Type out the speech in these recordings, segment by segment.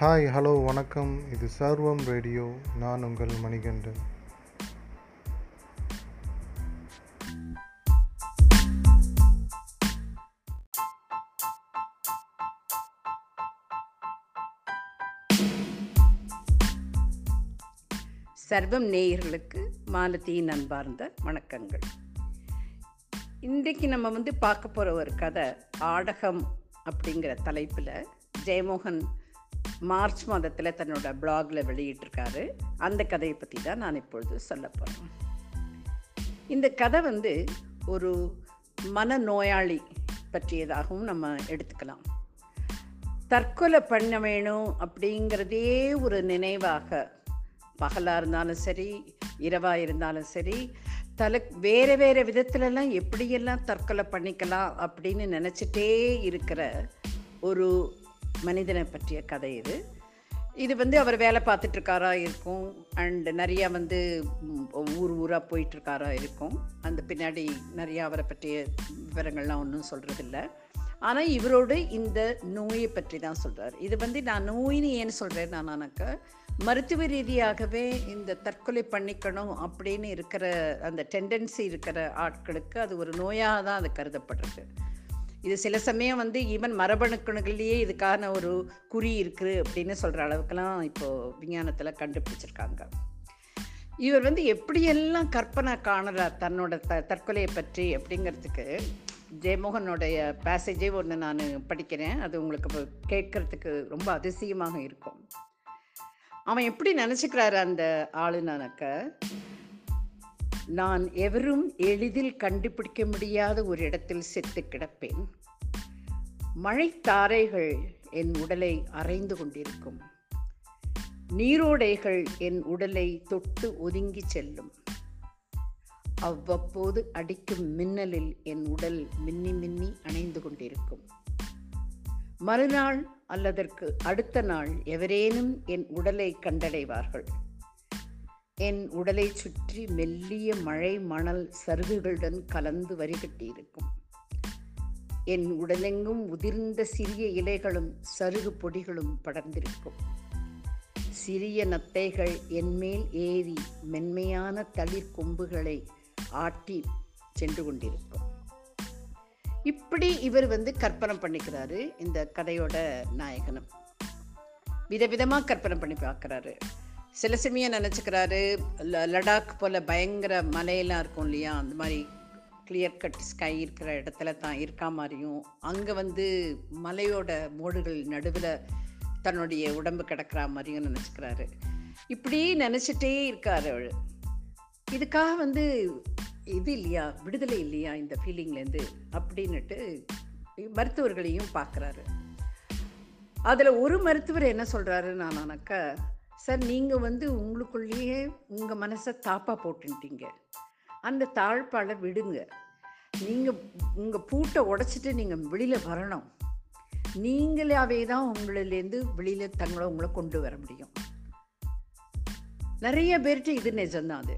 Hi hello வணக்கம். இது சர்வம் ரேடியோ. நான் உங்கள் மணிகண்டன். சர்வம் நேயர்களுக்கு மாலத்தியின் அன்பார்ந்த வணக்கங்கள். இன்றைக்கு நம்ம வந்து பார்க்க போகிற ஒரு கதை ஆடகம் அப்படிங்கிற தலைப்பில் ஜெயமோகன் மார்ச் மாதத்தில் தன்னோட பிளாகில் வெளியிட்டிருக்காரு. அந்த கதையை பற்றி தான் நான் இப்பொழுது சொல்ல போகிறேன் இந்த கதை வந்து ஒரு மனநோயாளி பற்றியதாகவும் நம்ம எடுத்துக்கலாம். தற்கொலை பண்ண வேணும் அப்படிங்கிறதே ஒரு நினைவாக பகலாக இருந்தாலும் சரி இரவாக இருந்தாலும் சரி தலை வேறு வேறு விதத்துலலாம் எப்படியெல்லாம் தற்கொலை பண்ணிக்கலாம் அப்படின்னு நினச்சிட்டே இருக்கிற ஒரு மனிதனை பற்றிய கதை இது. இது வந்து அவர் வேலை பார்த்துட்ருக்காரா இருக்கும். அண்டு நிறையா வந்து ஊர் ஊராக போயிட்டுருக்காரா இருக்கும். அந்த பின்னாடி நிறையா அவரை பற்றிய விவரங்கள்லாம் ஒன்றும் சொல்கிறதில்ல ஆனால் இவரோடு இந்த நோயை பற்றி தான் சொல்கிறார் இது வந்து நான் நோயின்னு ஏன்னு சொல்கிறேன் நான் எனக்கு மருத்துவ ரீதியாகவே இந்த தற்கொலை பண்ணிக்கணும் அப்படின்னு இருக்கிற அந்த டெண்டன்சி இருக்கிற ஆட்களுக்கு அது ஒரு நோயாக தான் அது கருதப்படுறது. இது சில சமயம் வந்து ஈவன் மரபணுக்கணுகள்லேயே இதுக்கான ஒரு குறி இருக்குது அப்படின்னு சொல்கிற அளவுக்குலாம் இப்போது விஞ்ஞானத்தில் கண்டுபிடிச்சிருக்காங்க. இவர் வந்து எப்படியெல்லாம் கற்பனை காணறார் தன்னோட த தற்கொலையை பற்றி அப்படிங்கிறதுக்கு ஜெயமோகனுடைய பேசேஜே ஒன்று நான் படிக்கிறேன். அது உங்களுக்கு கேட்குறதுக்கு கேட்கறதுக்கு ரொம்ப அதிசயமாக இருக்கும். அவன் எப்படி நினச்சிக்கிறாரு அந்த ஆளுநனக்க நான் எவரும் எளிதில் கண்டுபிடிக்க முடியாத ஒரு இடத்தில் செத்து கிடப்பேன். மழைத்தாரைகள் என் உடலை அரைந்து கொண்டிருக்கும். நீரோடைகள் என் உடலை தொட்டு ஒதுங்கி செல்லும். அவ்வப்போது அடிக்கும் மின்னலில் என் உடல் மின்னி மின்னி அணைந்து கொண்டிருக்கும். மறுநாள் அல்லதற்கு அடுத்த நாள் எவரேனும் என் உடலை கண்டடைவார்கள். என் உடலை சுற்றி மெல்லிய மழை மணல் சருகுகளுடன் கலந்து வரிகட்டியிருக்கும். என் உடலெங்கும் உதிர்ந்த சிறிய இலைகளும் சருகு பொடிகளும் படர்ந்திருக்கும். சிறிய நத்தைகள் என்மேல் ஏறி மென்மையான தளிர் கொம்புகளை ஆட்டி சென்று கொண்டிருக்கும். இப்படி இவர் வந்து கற்பனை பண்ணிக்கிறாரு இந்த கதையோட நாயகனும். விதவிதமாக கற்பனை பண்ணி பார்க்குறாரு. சில சமயம் நினச்சிக்கிறாரு லடாக் போல் பயங்கர மலையெல்லாம் இருக்கும் இல்லையா? அந்த மாதிரி கிளியர் கட் ஸ்கை இருக்கிற இடத்துல தான் இருக்கா மாதிரியும் அங்கே வந்து மலையோட மோடுகள் நடுவில் தன்னுடைய உடம்பு கிடக்கிற மாதிரியும் நினச்சிக்கிறாரு. இப்படி நினச்சிட்டே இருக்காரு அவள் இதுக்காக வந்து இது இல்லையா? விடுதலை இல்லையா இந்த ஃபீலிங்லேருந்து அப்படின்னுட்டு மருத்துவர்களையும் பார்க்குறாரு அதில் ஒரு மருத்துவர் என்ன சொல்கிறாரு நானாக்கா சார் நீங்கள் வந்து உங்களுக்குள்ளேயே உங்கள் மனசை தாப்பாக போட்டுட்டீங்க அந்த தாழ்ப்பால் விடுங்க. நீங்கள் உங்கள் பூட்டை உடைச்சிட்டு நீங்கள் வெளியில் வரணும். நீங்களாவே தான் உங்களிலேருந்து வெளியில் தங்களை உங்களை கொண்டு வர முடியும். நிறைய பேர்கிட்ட இது நிஜம்தான் அது.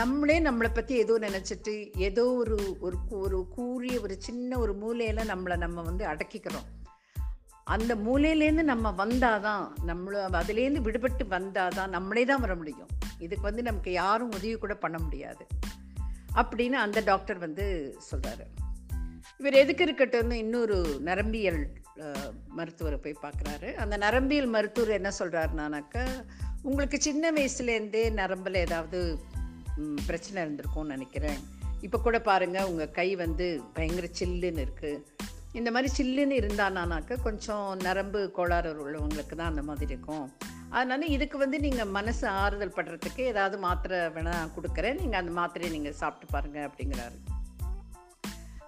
நம்மளே நம்மளை பற்றி ஏதோ நினச்சிட்டு ஏதோ ஒரு ஒரு ஒரு கூறிய ஒரு சின்ன ஒரு மூலையில் நம்மளை நம்ம வந்து அடக்கிக்கிறோம். அந்த மூலையிலேருந்து நம்ம வந்தாதான் நம்மள அதுலேருந்து விடுபட்டு வந்தாதான் நம்மளே தான் வர முடியும். இதுக்கு வந்து நமக்கு யாரும் உதவி கூட பண்ண முடியாது. அப்படின்னு அந்த டாக்டர் வந்து சொல்கிறாரு இவர் எதுக்கு இருக்கட்டும்னு இன்னொரு நரம்பியல் மருத்துவரை போய் பார்க்குறாரு அந்த நரம்பியல் மருத்துவர் என்ன சொல்கிறாருனாக்கா உங்களுக்கு சின்ன வயசுலேருந்தே நரம்பில் ஏதாவது பிரச்சனை இருந்திருக்கும்னு நினைக்கிறேன். இப்போ கூட பாருங்கள் உங்கள் கை வந்து பயங்கர சில்லுன்னு இருக்குது இந்த மாதிரி சில்லுன்னு இருந்தானானாக்க கொஞ்சம் நரம்பு கோளாறு உள்ளவங்களுக்கு தான் அந்த மாதிரி இருக்கும். அதனால இதுக்கு வந்து நீங்கள் மனசு ஆறுதல் படுறதுக்கு ஏதாவது மாத்திரை வேணால் கொடுக்குறேன். நீங்கள் அந்த மாத்திரையை நீங்கள் சாப்பிட்டு பாருங்கள் அப்படிங்கிறாரு.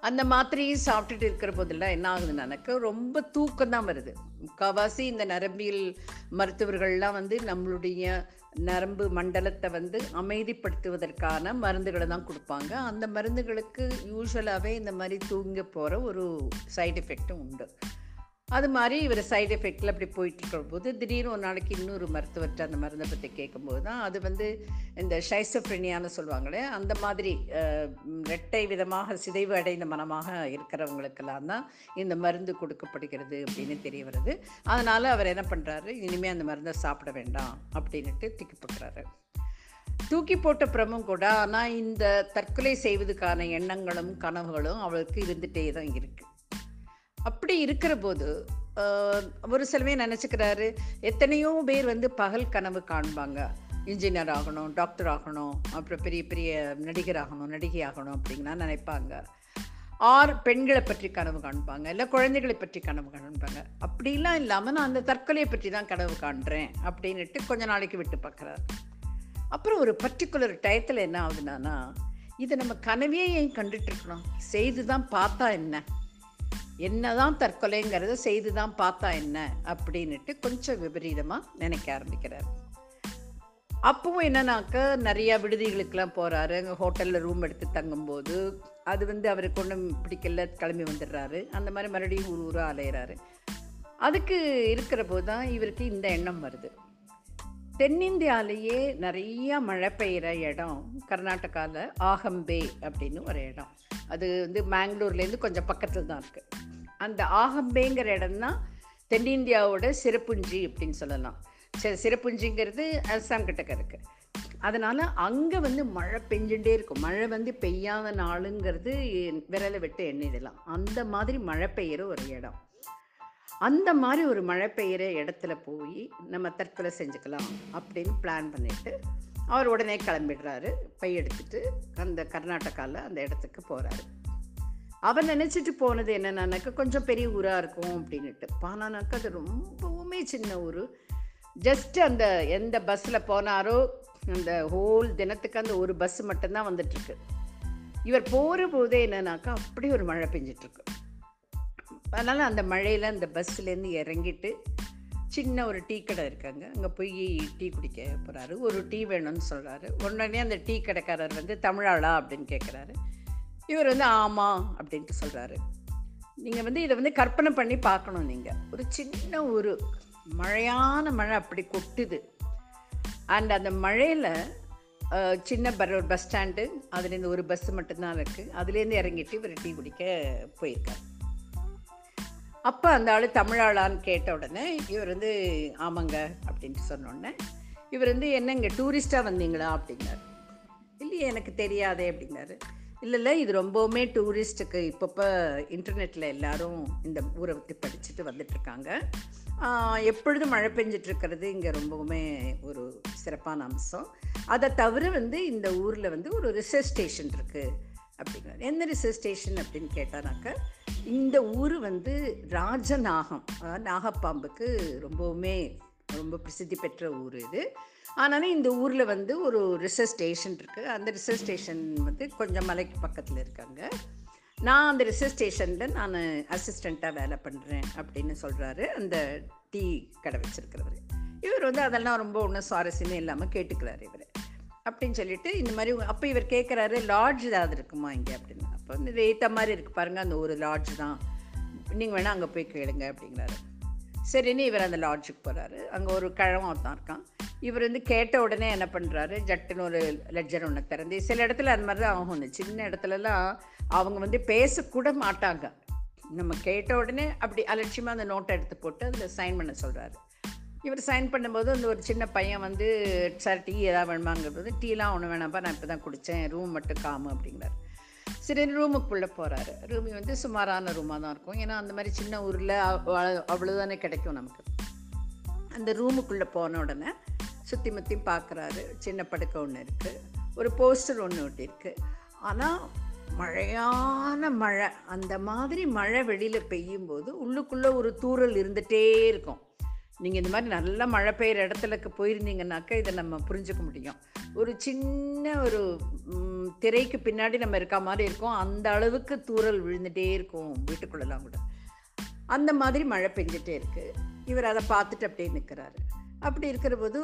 அந்த மாத்திரையும் சாப்பிட்டுட்டு இருக்கிற போதெல்லாம் என்ன ஆகுதுன்னாக்க ரொம்ப தூக்கம் தான் வருது. முக்கால்வாசி இந்த நரம்பியல் மருத்துவர்கள்லாம் வந்து நம்மளுடைய நரம்பு மண்டலத்தை வந்து அமைதிப்படுத்துவதற்கான மருந்துகளை தான் கொடுப்பாங்க. அந்த மருந்துகளுக்கு யூஸ்வலாகவே இந்த மாதிரி தூங்க போகிற ஒரு சைடு எஃபெக்டும் உண்டு. அது மாதிரி இவர் சைடு எஃபெக்டில் அப்படி போயிட்டு போது திடீர்னு ஒரு நாளைக்கு இன்னொரு மருத்துவர்கிட்ட அந்த மருந்தை பற்றி கேட்கும்போது தான் அது வந்து இந்த ஷைசப்ரினியான்னு சொல்லுவாங்களே அந்த மாதிரி ரெட்டை விதமாக சிதைவு அடைந்த மனமாக இருக்கிறவங்களுக்கெல்லாம் தான் இந்த மருந்து கொடுக்கப்படுகிறது அப்படின்னு தெரிய வருது. அதனால் அவர் என்ன பண்ணுறாரு இனிமேல் அந்த மருந்தை சாப்பிட வேண்டாம் அப்படின்ட்டு தூக்கி போட்டுறாரு. தூக்கி போட்ட பிரமும் கூட ஆனால் இந்த தற்கொலை செய்வதற்கான எண்ணங்களும் கனவுகளும் அவளுக்கு இருந்துகிட்டே தான் இருக்குது அப்படி இருக்கிற போது ஒரு சிலவே நினச்சிக்கிறாரு எத்தனையோ பேர் வந்து பகல் கனவு காண்பாங்க. இன்ஜினியர் ஆகணும் டாக்டர் ஆகணும் அப்புறம் பெரிய பெரிய நடிகர் ஆகணும் நடிகை ஆகணும் அப்படின்லாம் நினைப்பாங்க. ஆர் பெண்களை பற்றி கனவு காண்பாங்க இல்லை குழந்தைகளை பற்றி கனவு காண்பாங்க. அப்படிலாம் இல்லாமல் நான் அந்த தற்கொலையை பற்றி தான் கனவு காண்றேன் அப்படின்னுட்டு கொஞ்ச நாளைக்கு விட்டு பார்க்குறாரு. அப்புறம் ஒரு பர்டிகுலர் டயத்தில் என்ன ஆகுதுன்னா இதை நம்ம கனவே ஏன் கண்டுட்டு இருக்கணும்? செய்து தான் பார்த்தா என்ன? என்னதான் தற்கொலைங்கிறத செய்து தான் பார்த்தா என்ன அப்படின்னுட்டு கொஞ்சம் விபரீதமாக நினைக்க ஆரம்பிக்கிறார். அப்பவும் என்னன்னாக்க நிறையா விடுதிகளுக்கெல்லாம் போகிறாரு அங்கே ஹோட்டலில் ரூம் எடுத்து தங்கும்போது அது வந்து அவருக்கு ஒன்றும் பிடிக்கல கிளம்பி வந்துடுறாரு. அந்த மாதிரி மறுபடியும் ஊர் ஊராக அலையிறாரு. அதுக்கு இருக்கிற போது தான் இவருக்கு இந்த எண்ணம் வருது. தென்னிந்தியாலேயே நிறையா மழை பெய்கிற இடம் கர்நாடகாவில் ஆகம்பே அப்படின்னு ஒரு இடம். அது வந்து மேங்களூர்லேருந்து கொஞ்சம் பக்கத்தில் தான் இருக்குது அந்த ஆகம்பேங்கிற இடம் தான் தென்னிந்தியாவோட சிறப்புஞ்சி அப்படின்னு சொல்லலாம். ச சிறப்புஞ்சிங்கிறது அஸ்ஸாம் கிட்டக்க இருக்குது அதனால் அங்கே வந்து மழை பெஞ்சுட்டே இருக்கும். மழை வந்து பெய்யாத நாளுங்கிறது விரலை விட்டு எண்ணிடலாம். அந்த மாதிரி மழை பெய்கிற ஒரு இடம். அந்த மாதிரி ஒரு மழை பெய்கிற இடத்துல போய் நம்ம தற்கொலை செஞ்சுக்கலாம் அப்படின்னு பிளான் பண்ணிட்டு அவர் உடனே கிளம்பிடுறாரு. பை எடுத்துட்டு அந்த கர்நாடகாவில் அந்த இடத்துக்கு போகிறாரு அவர் நினச்சிட்டு போனது என்னன்னாக்கா கொஞ்சம் பெரிய ஊராக இருக்கும் அப்படின்னுட்டு. பானானாக்கா அது ரொம்பவுமே சின்ன ஊர். ஜஸ்ட் அந்த எந்த பஸ்ஸில் போனாரோ அந்த ஹோல் தினத்துக்கு அந்த ஒரு பஸ் மட்டும்தான் வந்துட்டுருக்கு. இவர் போகிற போதே என்னன்னாக்கா அப்படி ஒரு மழை பெஞ்சிட்ருக்கு அதனால் அந்த மழையில் அந்த பஸ்ஸுலேருந்து இறங்கிட்டு சின்ன ஒரு டீ கடை இருக்காங்க. அங்கே போய் டீ குடிக்க போகிறாரு ஒரு டீ வேணும்னு சொல்கிறாரு உடனே அந்த டீ கடைக்காரர் வந்து தமிழாளா? அப்படின்னு கேட்குறாரு இவர் வந்து ஆமாம் அப்படின்ட்டு சொல்கிறாரு நீங்கள் வந்து இதை வந்து கற்பனை பண்ணி பார்க்கணும் நீங்கள் ஒரு சின்ன ஒரு மழையான மழை அப்படி கொட்டுது. அண்ட் அந்த மழையில் சின்ன பர் ஒரு பஸ் ஸ்டாண்டு அதுலேருந்து ஒரு பஸ் மட்டும்தான் இருக்குது அதுலேருந்து இறங்கிட்டு இவர் டீ குடிக்க போயிருக்கார். அப்போ அந்த ஆள் தமிழாளான்னு கேட்ட உடனே இவர் வந்து ஆமாங்க அப்படின்ட்டு சொன்னோடனே இவர் வந்து என்னங்க டூரிஸ்ட்டாக வந்தீங்களா? அப்படின்னாரு. இல்லையே எனக்கு தெரியாதே அப்படின்னாரு. இல்லை இல்லை. இது ரொம்பவுமே டூரிஸ்ட்டுக்கு இப்பப்போ இன்டர்நெட்டில் எல்லாரும் இந்த ஊரை பற்றி படிச்சுட்டு வந்துட்டுருக்காங்க எப்பொழுதும் மழை பெஞ்சிட்ருக்கிறது இங்கே ரொம்பவுமே ஒரு சிறப்பான அம்சம். அதை தவிர வந்து இந்த ஊரில் வந்து ஒரு ரிசர்ச் ஸ்டேஷன் இருக்குது அப்படிங்கிறார். எந்த ரிசர்ச் ஸ்டேஷன் அப்படின்னு கேட்டானாக்க இந்த ஊர் வந்து ராஜநாகம் நாகப்பாம்புக்கு ரொம்பவுமே ரொம்ப பிரசித்தி பெற்ற ஊர் இது. ஆனாலும் இந்த ஊரில் வந்து ஒரு ரிசர்ச் ஸ்டேஷன் இருக்குது அந்த ரிசர்ச் ஸ்டேஷன் வந்து கொஞ்சம் மலைக்கு பக்கத்தில் இருக்காங்க நான் அந்த ரிசர்ச் ஸ்டேஷனில் நான் அசிஸ்டண்ட்டாக வேலை பண்ணுறேன் அப்படின்னு சொல்கிறாரு அந்த டீ கடை வச்சுருக்கிறவர். இவர் வந்து அதெல்லாம் ரொம்ப ஒன்றும் சுவாரஸ்யமே இல்லாமல் கேட்டுக்கிறாரு இவர். அப்படின்னு சொல்லிட்டு இந்த மாதிரி அப்போ இவர் கேட்குறாரு லாட்ஜ் ஏதாவது இருக்குமா இங்கே? அப்படின்னு. அப்போ வந்து ஏற்ற மாதிரி இருக்குது பாருங்கள் அந்த ஒரு லாட்ஜ் தான். நீங்கள் வேணால் அங்கே போய் கேளுங்க அப்படிங்கிறாரு. சரின்னு இவர் அந்த லாட்ஜுக்கு போகிறாரு அங்கே ஒரு கிழவன் தான் இருக்கான். இவர் வந்து கேட்ட உடனே என்ன பண்ணுறாரு ஜட்டுன்னு ஒரு லெட்ஜர் ஒன்று திறந்து சில இடத்துல அந்த மாதிரி தான் ஆகும் சின்ன இடத்துலலாம் அவங்க வந்து பேசக்கூட மாட்டாங்க. நம்ம கேட்ட உடனே அப்படி அலட்சியமாக அந்த நோட்டை எடுத்து போட்டு அதில் சைன் பண்ண சொல்கிறாரு இவர் சைன் பண்ணும்போது அந்த ஒரு சின்ன பையன் வந்து சார் டீ ஏதாவது வேணுமாங்கிறது டீலாம் ஒன்று வேணாம்ப்பா நான் இப்போ தான் குடித்தேன் ரூம் மட்டும் காமு அப்படிங்கிறார். சரி ரூமுக்குள்ளே போகிறாரு ரூம் வந்து சுமாரான ரூமாக தான் இருக்கும். ஏன்னா அந்த மாதிரி சின்ன ஊரில் அவ்வளோதானே கிடைக்கும் நமக்கு. அந்த ரூமுக்குள்ளே போன உடனே சுற்றி முற்றி பார்க்குறாரு சின்ன படுக்கை ஒன்று இருக்குது ஒரு போஸ்டர் ஒன்று ஒட்டியிருக்கு. ஆனால் மழையான மழை. அந்த மாதிரி மழை வெளியில் பெய்யும்போது உள்ளுக்குள்ளே ஒரு தூறல் இருந்துகிட்டே இருக்கும். நீங்கள் இந்த மாதிரி நல்லா மழை பெய்கிற இடத்துலக்கு போயிருந்தீங்கன்னாக்கா இதை நம்ம புரிஞ்சுக்க முடியும். ஒரு சின்ன ஒரு திரைக்கு பின்னாடி நம்ம இருக்க மாதிரி இருக்கும். அந்த அளவுக்கு தூறல் விழுந்துட்டே இருக்கும் வீட்டுக்குள்ளெல்லாம் கூட. அந்த மாதிரி மழை பெஞ்சிட்டே இருக்குது இவர் அதை பார்த்துட்டு அப்படியே நிற்கிறாரு அப்படி இருக்கிற போது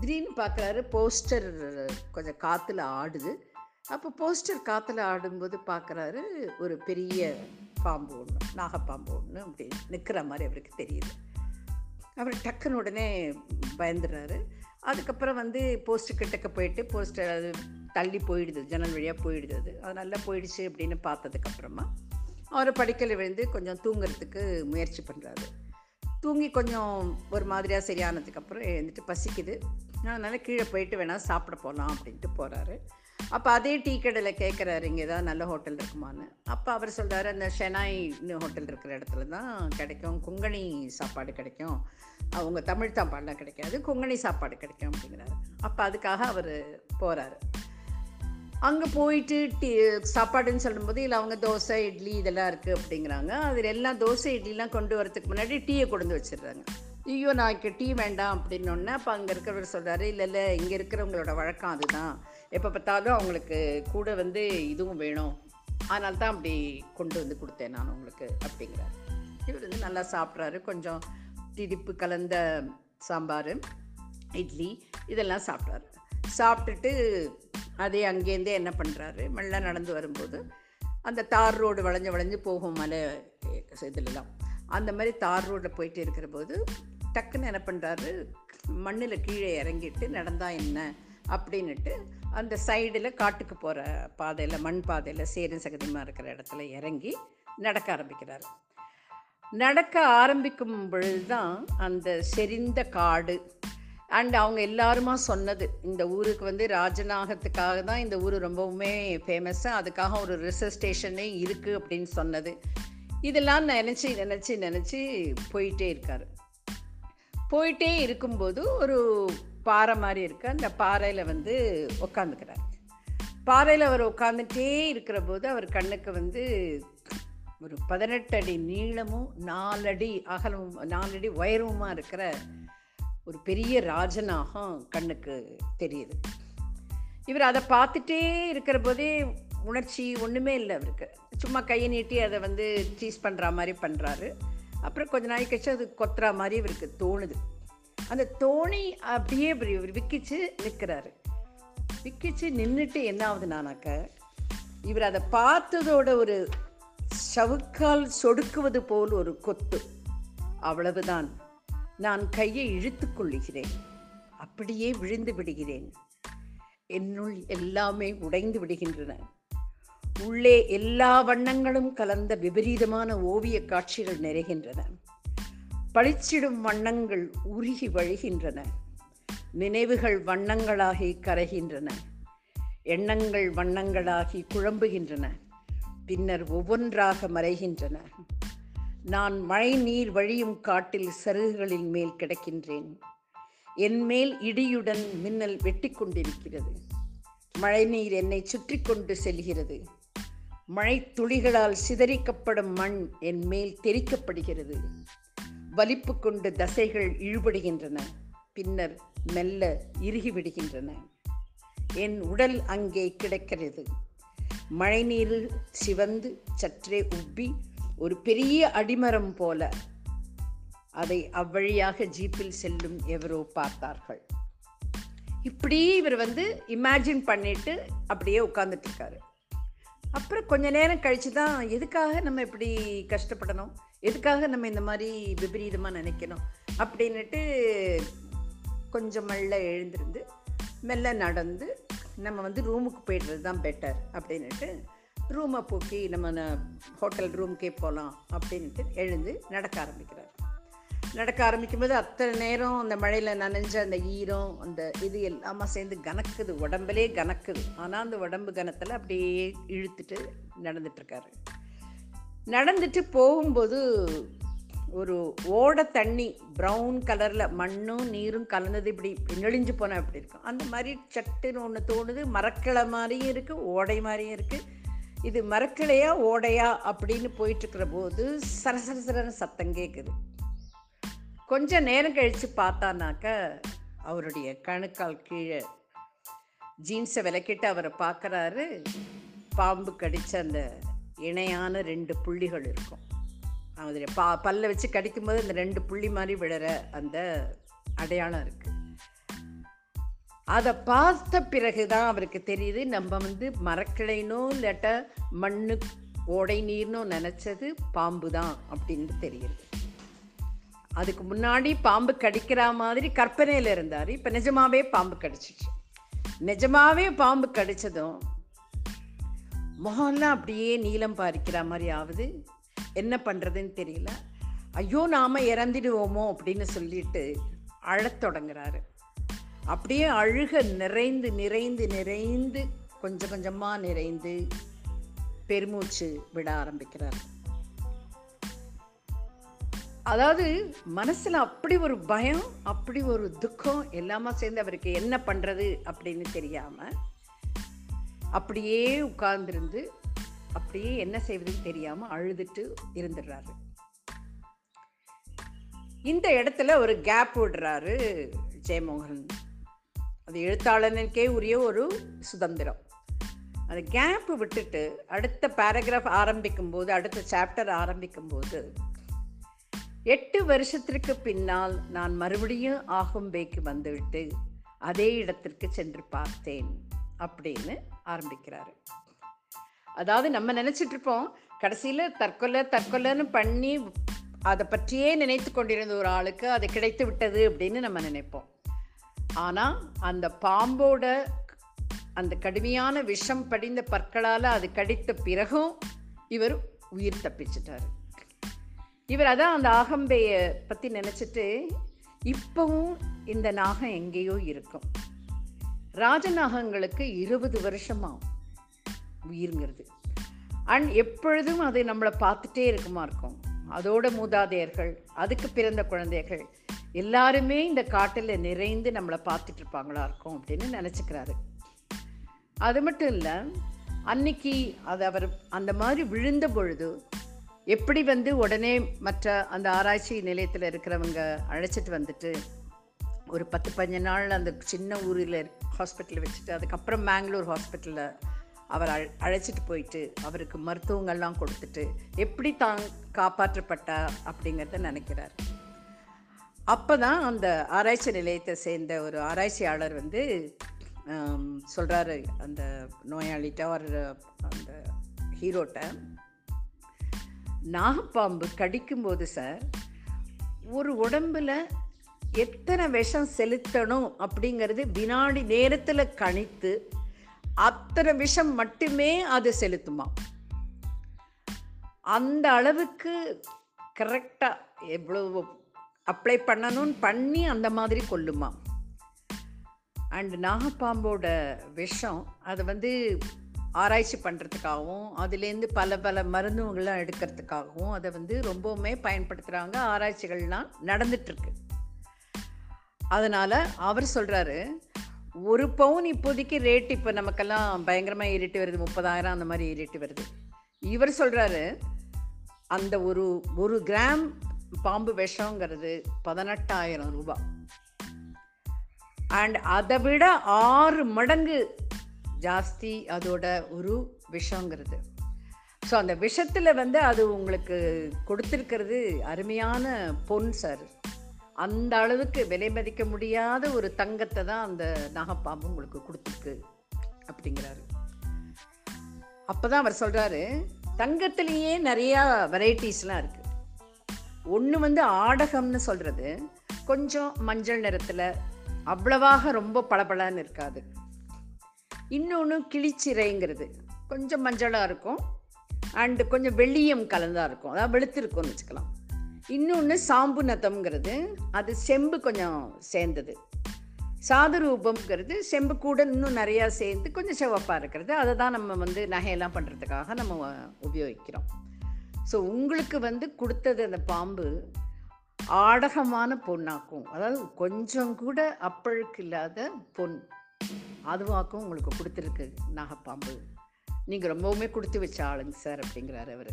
திடீர்னு பார்க்குறாரு போஸ்டர் கொஞ்சம் காற்றுல ஆடுது. அப்போ போஸ்டர் காற்றுல ஆடும்போது பார்க்குறாரு ஒரு பெரிய பாம்பு ஒன்று நாகப்பாம்பு ஒன்று அப்படி நிற்கிற மாதிரி அவருக்கு தெரியுது. அவர் டக்குன்னு உடனே பயந்துடுறாரு. அதுக்கப்புறம் வந்து போஸ்ட்டு கிட்டக்க போயிட்டு போஸ்ட் அது தள்ளி போயிடுது ஜன்னல் வழியாக போயிடுது அது. அது நல்லா போயிடுச்சு அப்படின்னு பார்த்ததுக்கப்புறமா அவர் படிக்கல விழுந்து கொஞ்சம் தூங்குறதுக்கு முயற்சி பண்ணுறாரு தூங்கி கொஞ்சம் ஒரு மாதிரியாக சரியானதுக்கப்புறம் எழுந்துட்டு பசிக்குது. அதனால் கீழே போயிட்டு வேணால் சாப்பிட போகலாம் அப்படின்ட்டு போகிறாரு அப்போ அதே டீ கடையில் கேட்குறாரு இங்கே ஏதாவது நல்ல ஹோட்டல் இருக்குமான்னு. அப்போ அவர் சொல்கிறாரு அந்த ஷெனாய்னு ஹோட்டல் இருக்கிற இடத்துல தான் கிடைக்கும். குங்கணி சாப்பாடு கிடைக்கும். அவங்க தமிழ் சாப்பாடுலாம் கிடைக்காது. குங்கணி சாப்பாடு கிடைக்கும் அப்படிங்கிறாரு. அப்போ அதுக்காக அவர் போகிறாரு அங்கே போயிட்டு டீ சாப்பாடுன்னு சொல்லும்போது இல்லை அவங்க தோசை இட்லி இதெல்லாம் இருக்குது அப்படிங்கிறாங்க. அதில் எல்லாம் தோசை இட்லிலாம் கொண்டு வரதுக்கு முன்னாடி டீயை கொண்டு வச்சிடுறாங்க. ஐயோ நாளைக்கு டீ வேண்டாம் அப்படின்னோடனே அப்போ அங்கே இருக்கிறவர் சொல்கிறாரு இல்லை இல்லை இங்கே இருக்கிறவங்களோட வழக்கம் அதுதான். எப்போ பார்த்தாலும் அவங்களுக்கு கூட வந்து இதுவும் வேணும். அதனால தான் அப்படி கொண்டு வந்து கொடுத்தேன் நான் உங்களுக்கு அப்படிங்கிறார். இவர் வந்து நல்லா சாப்பிட்றாரு. கொஞ்சம் திதிப்பு கலந்த சாம்பார் இட்லி இதெல்லாம் சாப்பிட்றாரு. சாப்பிட்டுட்டு அதே அங்கேருந்தே என்ன பண்ணுறாரு மெல்ல நடந்து வரும்போது அந்த தார் ரோடு வளைஞ்சு வளைஞ்சு போகும் மலை இதுலலாம். அந்த மாதிரி தார் ரோட்டில் போயிட்டு இருக்கிற போது டக்குன்னு என்ன பண்ணுறாரு மண்ணில் கீழே இறங்கிட்டு நடந்தால் என்ன? அப்படின்னுட்டு அந்த சைடில் காட்டுக்கு போகிற பாதையில் மண் பாதையில் சேரும் சகதியமாக இருக்கிற இடத்துல இறங்கி நடக்க ஆரம்பிக்கிறார். நடக்க ஆரம்பிக்கும் பொழுது தான் அந்த செறிந்த காடு அண்ட் அவங்க எல்லாருமா சொன்னது இந்த ஊருக்கு வந்து ராஜநாகத்துக்காக தான் இந்த ஊர் ரொம்பவுமே ஃபேமஸ்ஸு அதுக்காக ஒரு ரிசர்ச் ஸ்டேஷனே இருக்குது அப்படின்னு சொன்னது. இதெல்லாம் நினச்சி நினச்சி நினச்சி போயிட்டே இருக்கார். போயிட்டே இருக்கும்போது ஒரு பாறை மாதிரி இருக்குது அந்த பாறையில் வந்து உட்காந்துக்கிறார் பாறையில் அவர் உட்காந்துட்டே இருக்கிற போது அவர் கண்ணுக்கு வந்து ஒரு பதினெட்டு அடி நீளமும் நாலடி அகலமும் நாலடி உயரமுமாக இருக்கிற ஒரு பெரிய ராஜநாகம் கண்ணுக்கு தெரியுது. இவர் அதை பார்த்துட்டே இருக்கிற போதே உணர்ச்சி ஒன்றுமே இல்லை அவருக்கு. சும்மா கையை நீட்டி அதை வந்து சீஸ் பண்ணுற மாதிரி பண்ணுறாரு அப்புறம் கொஞ்ச நாளைக்கு கழிச்சு அது கொத்துற மாதிரி இவருக்கு தோணுது. அந்த தோணி அப்படியே விக்கிச்சு நிற்கிறாரு. விக்கிச்சு நின்றுட்டு என்ன ஆகுதுனானாக்க இவர் அதை பார்த்ததோட ஒரு சவுக்கால் சொடுக்குவது போல் ஒரு கொத்து. அவ்வளவுதான். நான் கையை இழுத்து கொள்ளுகிறேன். அப்படியே விழுந்து விடுகிறேன். என்னுள் எல்லாமே உடைந்து விடுகின்றன. உள்ளே எல்லா வண்ணங்களும் கலந்த விபரீதமான ஓவிய காட்சிகள் நிறைகின்றன. பளிச்சிடும் வண்ணங்கள் உருகி வழிகின்றன. நினைவுகள் வண்ணங்களாகி கரைகின்றன. எண்ணங்கள் வண்ணங்களாகி குழம்புகின்றன. பின்னர் ஒவ்வொன்றாக மறைகின்றன. நான் மழை நீர் வழியும் காட்டில் சருகுகளின் மேல் கிடக்கின்றேன். என் மேல் இடியுடன் மின்னல் வெட்டி கொண்டிருக்கிறது மழை நீர் என்னை சுற்றி கொண்டு செல்கிறது. மழை துளிகளால் சிதறிக்கப்படும் மண் என் மேல் தெரிக்கப்படுகிறது வலிப்பு கொண்டு தசைகள் இழுபடுகின்றன. பின்னர் மெல்ல இறுகிவிடுகின்றன என் உடல் அங்கே கிடக்கிறது. மழைநீர் சிவந்து சற்றே உப்பி ஒரு பெரிய அடிமரம் போல அதை அவ்வழியாக ஜீப்பில் செல்லும் எவரோ பார்த்தார்கள். இப்படி இவர் வந்து இமேஜின் பண்ணிட்டு அப்படியே உட்காந்துட்டு இருக்காரு. அப்புறம் கொஞ்ச நேரம் கழிச்சு தான் எதுக்காக நம்ம இப்படி கஷ்டப்படணும்? எதுக்காக நம்ம இந்த மாதிரி விபரீதமாக நினைக்கணும்? அப்படின்னுட்டு கொஞ்சம் மெல்ல எழுந்திருந்து மெல்ல நடந்து நம்ம வந்து ரூமுக்கு போய்டுறது தான் பெட்டர் அப்படின்னுட்டு ரூமை போக்கி நம்ம ஹோட்டல் ரூமுக்கே போகலாம் அப்படின்ட்டு எழுந்து நடக்க ஆரம்பிக்கிறார். நடக்க ஆரம்பிக்கும்போது அத்தனை நேரம் அந்த மழையில் நனைஞ்ச அந்த ஈரம் அந்த இது எல்லாமே சேர்ந்து கனக்குது. உடம்புலே கனக்குது. ஆனால் அந்த உடம்பு கனத்தில் அப்படியே இழுத்துட்டு நடந்துட்டுருக்காரு நடந்துட்டு போகும்போது ஒரு ஓட தண்ணி ப்ரௌன் கலரில் மண்ணும் நீரும் கலந்தது இப்படி நெளிஞ்சு போனால் இப்படி இருக்கும்? அந்த மாதிரி சட்டுன்னு ஒன்று தோணுது. மரக்கிளை மாதிரியும் இருக்குது ஓடை மாதிரியும் இருக்குது இது மரக்கிளையா ஓடையா அப்படின்னு போயிட்டுருக்கிற போது சரசரசரன்னு சத்தம் கேட்குது கொஞ்ச நேரம் கழித்து பார்த்தானாக்க அவருடைய கணுக்கால் கீழே ஜீன்ஸை விளக்கிட்டு அவரை பார்க்குறாரு. பாம்பு கடித்த அந்த இணையான ரெண்டு புள்ளிகள் இருக்கும். அதில் பா பல்ல வச்சு கடிக்கும்போது இந்த ரெண்டு புள்ளி மாதிரி விழற அந்த அடையாளம் இருக்குது அதை பார்த்த பிறகு தான் அவருக்கு தெரியுது நம்ம வந்து மரக்கிளைனோ இல்லாட்ட மண்ணு ஓடை நீர்னோ நினச்சது பாம்பு தான் அப்படின்னு தெரியுது. அதுக்கு முன்னாடி பாம்பு கடிக்கிற மாதிரி கற்பனையில் இருந்தார். இப்போ நிஜமாவே பாம்பு கடிச்சிச்சு. நிஜமாவே பாம்பு கடிச்சதும் முகம்லாம் அப்படியே நீளம் பாரிக்கிற மாதிரி ஆகுது. என்ன பண்ணுறதுன்னு தெரியல. ஐயோ நாம் இறந்துடுவோமோ அப்படின்னு சொல்லிட்டு அழத் தொடங்குறாரு. அப்படியே அழுக நிறைந்து நிறைந்து நிறைந்து கொஞ்சம் கொஞ்சமாக நிறைந்து பெருமூச்சு விட ஆரம்பிக்கிறார். அதாவது மனசில் அப்படி ஒரு பயம் அப்படி ஒரு துக்கம் எல்லாமே சேர்ந்து அவருக்கு என்ன பண்ணுறது அப்படின்னு தெரியாமல் அப்படியே உட்கார்ந்துருந்து அப்படியே என்ன செய்வதுன்னு தெரியாமல் அழுதுட்டு இருந்துடுறாரு. இந்த இடத்துல ஒரு கேப் விடுறாரு ஜெயமோகன். அது எழுத்தாளனுக்கே உரிய ஒரு சுதந்திரம். அந்த கேப் விட்டுட்டு அடுத்த பேராகிராஃப் ஆரம்பிக்கும் போது அடுத்த சாப்டர் ஆரம்பிக்கும் போது எட்டு வருஷத்திற்கு பின்னால் நான் மறுபடியும் ஆகும்பேக்கு வந்துவிட்டு அதே இடத்திற்கு சென்று பார்த்தேன் அப்படின்னு ஆரம்பிக்கிறாரு. அதாவது நம்ம நினச்சிட்டு இருப்போம் கடைசியில் தற்கொலை தற்கொலைன்னு பண்ணி அதை பற்றியே நினைத்து கொண்டிருந்த ஒரு ஆளுக்கு அது கிடைத்து விட்டது அப்படின்னு நம்ம நினைப்போம். ஆனால் அந்த பாம்போட அந்த கடுமையான விஷம் படிந்த பற்களால் அது கடித்த பிறகும் இவர் உயிர் தப்பிச்சிட்டார். இவர் அதான் அந்த ஆகம்பையை பற்றி நினச்சிட்டு இப்போவும் இந்த நாகம் எங்கேயோ இருக்கும். ராஜநாகங்களுக்கு இருபது வருஷமாகும் உயிருங்கிறது. அண்ட் எப்பொழுதும் அது நம்மளை பார்த்துட்டே இருக்குமா இருக்கும். அதோட மூதாதையர்கள் அதுக்கு பிறந்த குழந்தைகள் எல்லாருமே இந்த காட்டில் நிறைந்து நம்மளை பார்த்துட்டு இருப்பாங்களா இருக்கும் அப்படின்னு நினச்சிக்கிறாரு. அது மட்டும் இல்லை அன்னைக்கு அது அவர் அந்த மாதிரி விழுந்த பொழுது எப்படி வந்து உடனே மற்ற அந்த ஆராய்ச்சி நிலையத்தில் இருக்கிறவங்க அழைச்சிட்டு வந்துட்டு ஒரு பத்து பதினஞ்சு நாள் அந்த சின்ன ஊரில் ஹாஸ்பிட்டலில் வச்சுட்டு அதுக்கப்புறம் மேங்களூர் ஹாஸ்பிட்டலில் அவர் அழ அழைச்சிட்டு போயிட்டு அவருக்கு மருத்துவங்கள்லாம் கொடுத்துட்டு எப்படி தான் காப்பாற்றப்பட்டார் அப்படிங்கிறத நினைக்கிறார். அப்போ தான் அந்த ஆராய்ச்சி நிலையத்தை சேர்ந்த ஒரு ஆராய்ச்சியாளர் வந்து சொல்கிறாரு அந்த நோயாளிகிட்ட ஒரு அந்த ஹீரோட்ட நாகப்பாம்பு கடிக்கும்போது சார் ஒரு உடம்பில் எத்தனை விஷம் செலுத்தணும் அப்படிங்கிறது வினாடி நேரத்தில் கணித்து அத்தனை விஷம் மட்டுமே அது செலுத்துமா? அந்த அளவுக்கு கரெக்டாக எவ்வளோ அப்ளை பண்ணணும்னு பண்ணி அந்த மாதிரி கொல்லுமா அண்ட் நாகப்பாம்போட விஷம் அதை வந்து ஆராய்ச்சி பண்ணுறதுக்காகவும் அதுலேருந்து பல பல மருந்துகள்லாம் எடுக்கிறதுக்காகவும் அதை வந்து ரொம்பவுமே பயன்படுத்துகிறாங்க ஆராய்ச்சிகள்லாம் நடந்துட்டுருக்கு. அதனால் அவர் சொல்கிறாரு ஒரு பவுன் இப்போதைக்கு ரேட் இப்போ நமக்கெல்லாம் பயங்கரமாக ஏறிட்டு வருது முப்பதாயிரம் அந்த மாதிரி ஏறிட்டு வருது. இவர் சொல்கிறாரு அந்த ஒரு ஒரு கிராம் பாம்பு விஷங்கிறது பதினெட்டாயிரம் ரூபாய் அண்ட் அதை விட ஆறு மடங்கு ஜாஸ்தி அதோட ஒரு விஷங்கிறது ஸோ அந்த விஷத்தில் வந்து அது உங்களுக்கு கொடுத்துருக்கிறது அருமையான பொன் சார் அந்த அளவுக்கு விலை மதிக்க முடியாத ஒரு தங்கத்தை தான் அந்த நாகப்பாம்பு உங்களுக்கு கொடுத்துருக்கு அப்படிங்கிறாரு. அப்போ தான் அவர் சொல்கிறாரு தங்கத்திலேயே நிறையா வெரைட்டிஸ்லாம் இருக்குது ஒன்று வந்து ஆடகம்னு சொல்கிறது கொஞ்சம் மஞ்சள் நிறத்தில் அவ்வளவாக ரொம்ப பளபளன்னு இருக்காது. இன்னொன்று கிளிச்சிறைங்கிறது கொஞ்சம் மஞ்சளாக இருக்கும் அண்டு கொஞ்சம் வெள்ளியம் கலந்தாக இருக்கும். அதாவது வெளுத்திருக்கும்னு வச்சுக்கலாம். இன்னொன்று சாம்பு நத்தம்ங்கிறது அது செம்பு கொஞ்சம் சேர்ந்தது. சாதுரூபம்ங்கிறது செம்பு கூட இன்னும் நிறையா சேர்ந்து கொஞ்சம் சிவப்பாக இருக்கிறது. அதை தான் நம்ம வந்து நகையெல்லாம் பண்ணுறதுக்காக நம்ம உபயோகிக்கிறோம். ஸோ உங்களுக்கு வந்து கொடுத்தது அந்த பாம்பு ஆடகமான பொண்ணாக்கும். அதாவது கொஞ்சம் கூட அப்பழுக்கு இல்லாத பொன். அதுவாக்கும் உங்களுக்கு கொடுத்துருக்கு நாகப்பாம்பு. நீங்கள் ரொம்பவுமே கொடுத்து வச்ச ஆளுங்க சார் அப்படிங்கிறாரு அவர்.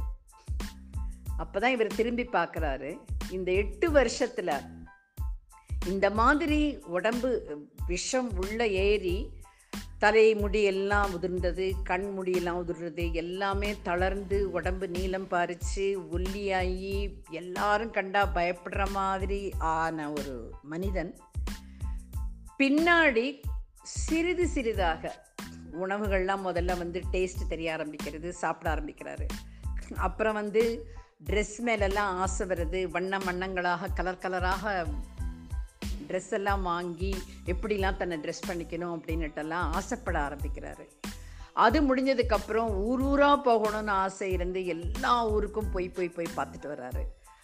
அப்போ தான் இவர் திரும்பி பார்க்குறாரு. இந்த எட்டு வருஷத்தில் இந்த மாதிரி உடம்பு விஷம் உள்ள ஏறி தலை முடி எல்லாம் உதிர்ந்தது கண் முடியெல்லாம் உதிர்றது எல்லாமே தளர்ந்து உடம்பு நீளம் பறித்து ஒல்லியாகி எல்லாரும் கண்டா பயப்படுற மாதிரி ஆன ஒரு மனிதன். பின்னாடி சிறிது சிறிதாக உணவுகள்லாம் முதல்ல வந்து டேஸ்ட் தெரிய ஆரம்பிக்கிறது சாப்பிட ஆரம்பிக்கிறாரு. அப்புறம் வந்து ட்ரெஸ் மேலெல்லாம் ஆசை வருது. வண்ண வண்ணங்களாக கலர் கலராக ட்ரெஸ் எல்லாம் வாங்கி எப்படிலாம் தன்னை ட்ரெஸ் பண்ணிக்கணும் அப்படின்னுட்டெல்லாம் ஆசைப்பட ஆரம்பிக்கிறாரு. அது முடிஞ்சதுக்கப்புறம் ஊர் ஊராக போகணும்னு ஆசை இருந்து எல்லா ஊருக்கும் போய் போய் போய் பார்த்துட்டு வர்றாரு.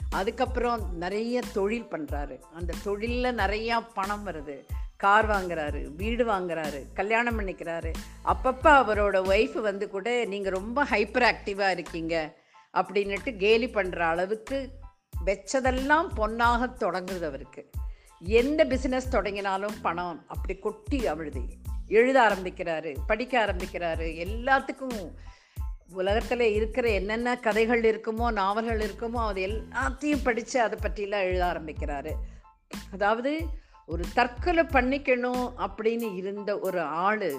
அதுக்கப்புறம் நிறைய தொழில் பண்ணுறாரு அந்த தொழிலில் நிறையா பணம் வருது. கார் வாங்குறாரு வீடு வாங்குறாரு கல்யாணம் பண்ணிக்கிறாரு. அப்பப்போ அவரோட ஒய்ஃப் வந்து கூட நீங்கள் ரொம்ப ஹைப்பர் ஆக்டிவாக இருக்கீங்க. அப்படின்னுட்டு கேலி பண்ணுற அளவுக்கு வெச்சதெல்லாம் பொன்னாக தொடங்குது அவருக்கு. எந்த பிஸ்னஸ் தொடங்கினாலும் பணம் அப்படி கொட்டி அவிழுது. எழுத ஆரம்பிக்கிறாரு படிக்க ஆரம்பிக்கிறாரு எல்லாத்துக்கும் உலகத்தில் இருக்கிற என்னென்ன கதைகள் இருக்குமோ நாவல்கள் இருக்குமோ அது எல்லாத்தையும் படித்து அதை பற்றிலாம் எழுத ஆரம்பிக்கிறாரு. அதாவது ஒரு தற்கொலை பண்ணிக்கணும் அப்படின்னு இருந்த ஒரு ஆள்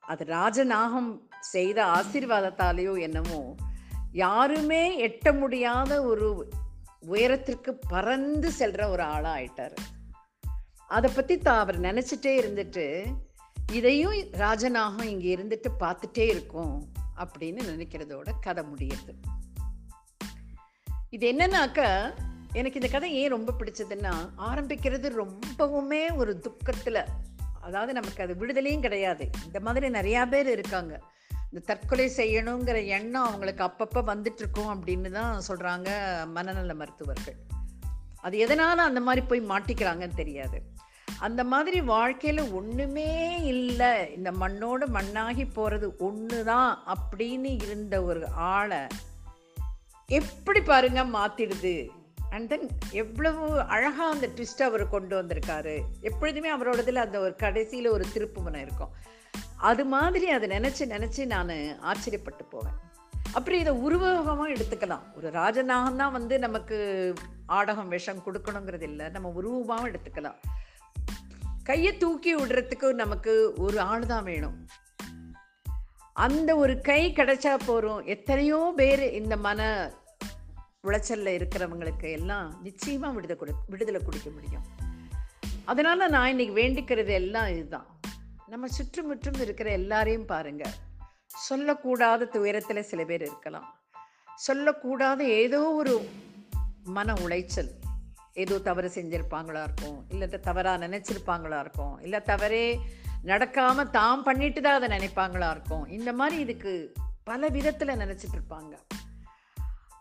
அது ராஜநாகம் செய்த ஆசீர்வாதத்தாலேயோ என்னமோ யாருமே எட்ட முடியாத ஒரு உயரத்திற்கு பறந்து செல்ற ஒரு ஆளாக ஆயிட்டார். அதை பத்தி தான் அவர் நினைச்சிட்டே இருந்துட்டு இதையும் ராஜநாகம் இங்க இருந்துட்டு பார்த்துட்டே இருக்கும் அப்படின்னு நினைக்கிறதோட கதை முடியுது. இது என்னன்னாக்க எனக்கு இந்த கதை ஏன் ரொம்ப பிடிச்சதுன்னா ஆரம்பிக்கிறது ரொம்பவுமே ஒரு துக்கத்துல. அதாவது நமக்கு அது விடுதலையும் கிடையாது. இந்த மாதிரி நிறையா பேர் இருக்காங்க. இந்த தற்கொலை செய்யணுங்கிற எண்ணம் அவங்களுக்கு அப்பப்போ வந்துட்டு இருக்கும் அப்படின்னு தான் சொல்கிறாங்க மனநல மருத்துவர்கள். அது எதனால அந்த மாதிரி போய் மாட்டிக்கிறாங்கன்னு தெரியாது. அந்த மாதிரி வாழ்க்கையில் ஒன்றுமே இல்லை. இந்த மண்ணோடு மண்ணாகி போகிறது ஒன்று தான் அப்படின்னு இருந்த ஒரு ஆளை எப்படி பாருங்க மாத்திடுது? அண்ட் தென் எவ்வளவு அழகாக அந்த ட்விஸ்ட் அவர் கொண்டு வந்திருக்காரு. எப்பொழுதுமே அவரோடதில் அந்த ஒரு கடைசியில் ஒரு திருப்புமனம் இருக்கும். அது மாதிரி அதை நினச்சி நினச்சி நான் ஆச்சரியப்பட்டு போவேன். அப்புறம் இதை உருவகமாக எடுத்துக்கலாம். ஒரு ராஜநாகம் தான் வந்து நமக்கு ஆடகம் விஷம் கொடுக்கணுங்கிறது இல்லை. நம்ம உருவமாகவும் எடுத்துக்கலாம். கையை தூக்கி விடுறதுக்கு நமக்கு ஒரு ஆள் தான் வேணும். அந்த ஒரு கை கிடைச்சா போகிறோம் எத்தனையோ பேர் இந்த மன உளைச்சலில் இருக்கிறவங்களுக்கு எல்லாம் நிச்சயமாக விடுதலை கொடு விடுதலை கொடுக்க முடியும். அதனால் நான் இன்னைக்கு வேண்டிக்கிறது எல்லாம் இதுதான். நம்ம சுற்றுமுற்றும் இருக்கிற எல்லாரையும் பாருங்க. சொல்லக்கூடாத துயரத்தில் சில பேர் இருக்கலாம். சொல்லக்கூடாத ஏதோ ஒரு மன உளைச்சல். ஏதோ தவறு செஞ்சிருப்பாங்களா இருக்கும். இல்லை தவறாக நினச்சிருப்பாங்களா இருக்கும். இல்லை தவறே நடக்காமல் தாம் பண்ணிட்டு தான் அதை நினைப்பாங்களா இருக்கும். இந்த மாதிரி இதுக்கு பல விதத்தில் நினச்சிட்டு இருப்பாங்க.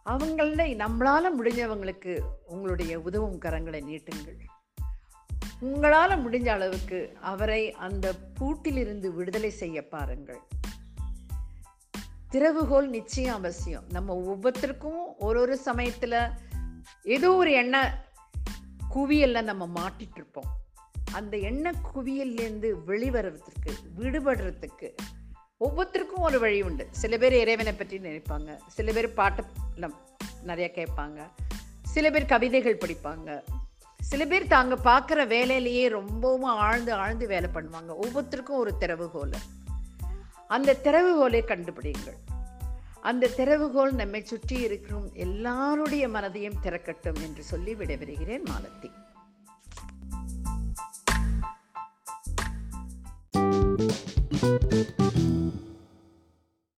அவங்கள நம்மளால் முடிஞ்சவங்களுக்கு உங்களுடைய உதவும் கரங்களை நீட்டுங்கள். உங்களால் முடிஞ்ச அளவுக்கு அவரை அந்த பூட்டிலிருந்து விடுதலை செய்ய பாருங்கள். திறவுகோல் நிச்சயம் அவசியம். நம்ம ஒவ்வொருத்தருக்கும் ஒரு ஒரு சமயத்தில் ஏதோ ஒரு எண்ணெய் குவியல்ல நம்ம மாட்டிட்டு இருப்போம் அந்த எண்ணெய் குவியல்லேருந்து வெளிவரத்துக்கு விடுபடுறதுக்கு ஒவ்வொருத்தருக்கும் ஒரு வழி உண்டு. சில பேர் இறைவனை பற்றி நினைப்பாங்க. சில பேர் பாட்டு நிறைய கேட்பாங்க. சில பேர் கவிதைகள் படிப்பாங்க. சில பேர் தாங்க பார்க்குற வேலையிலேயே ரொம்பவும் ஆழ்ந்து ஆழ்ந்து வேலை பண்ணுவாங்க. ஒவ்வொருத்தருக்கும் ஒரு திறவுகோல். அந்த திறவுகோலை கண்டுபிடிங்கள் அந்த திறவுகோல் நம்மை சுற்றி இருக்கும் எல்லாருடைய மனதையும் திறக்கட்டும் என்று சொல்லி விடைபெறுகிறேன் மாலத்தி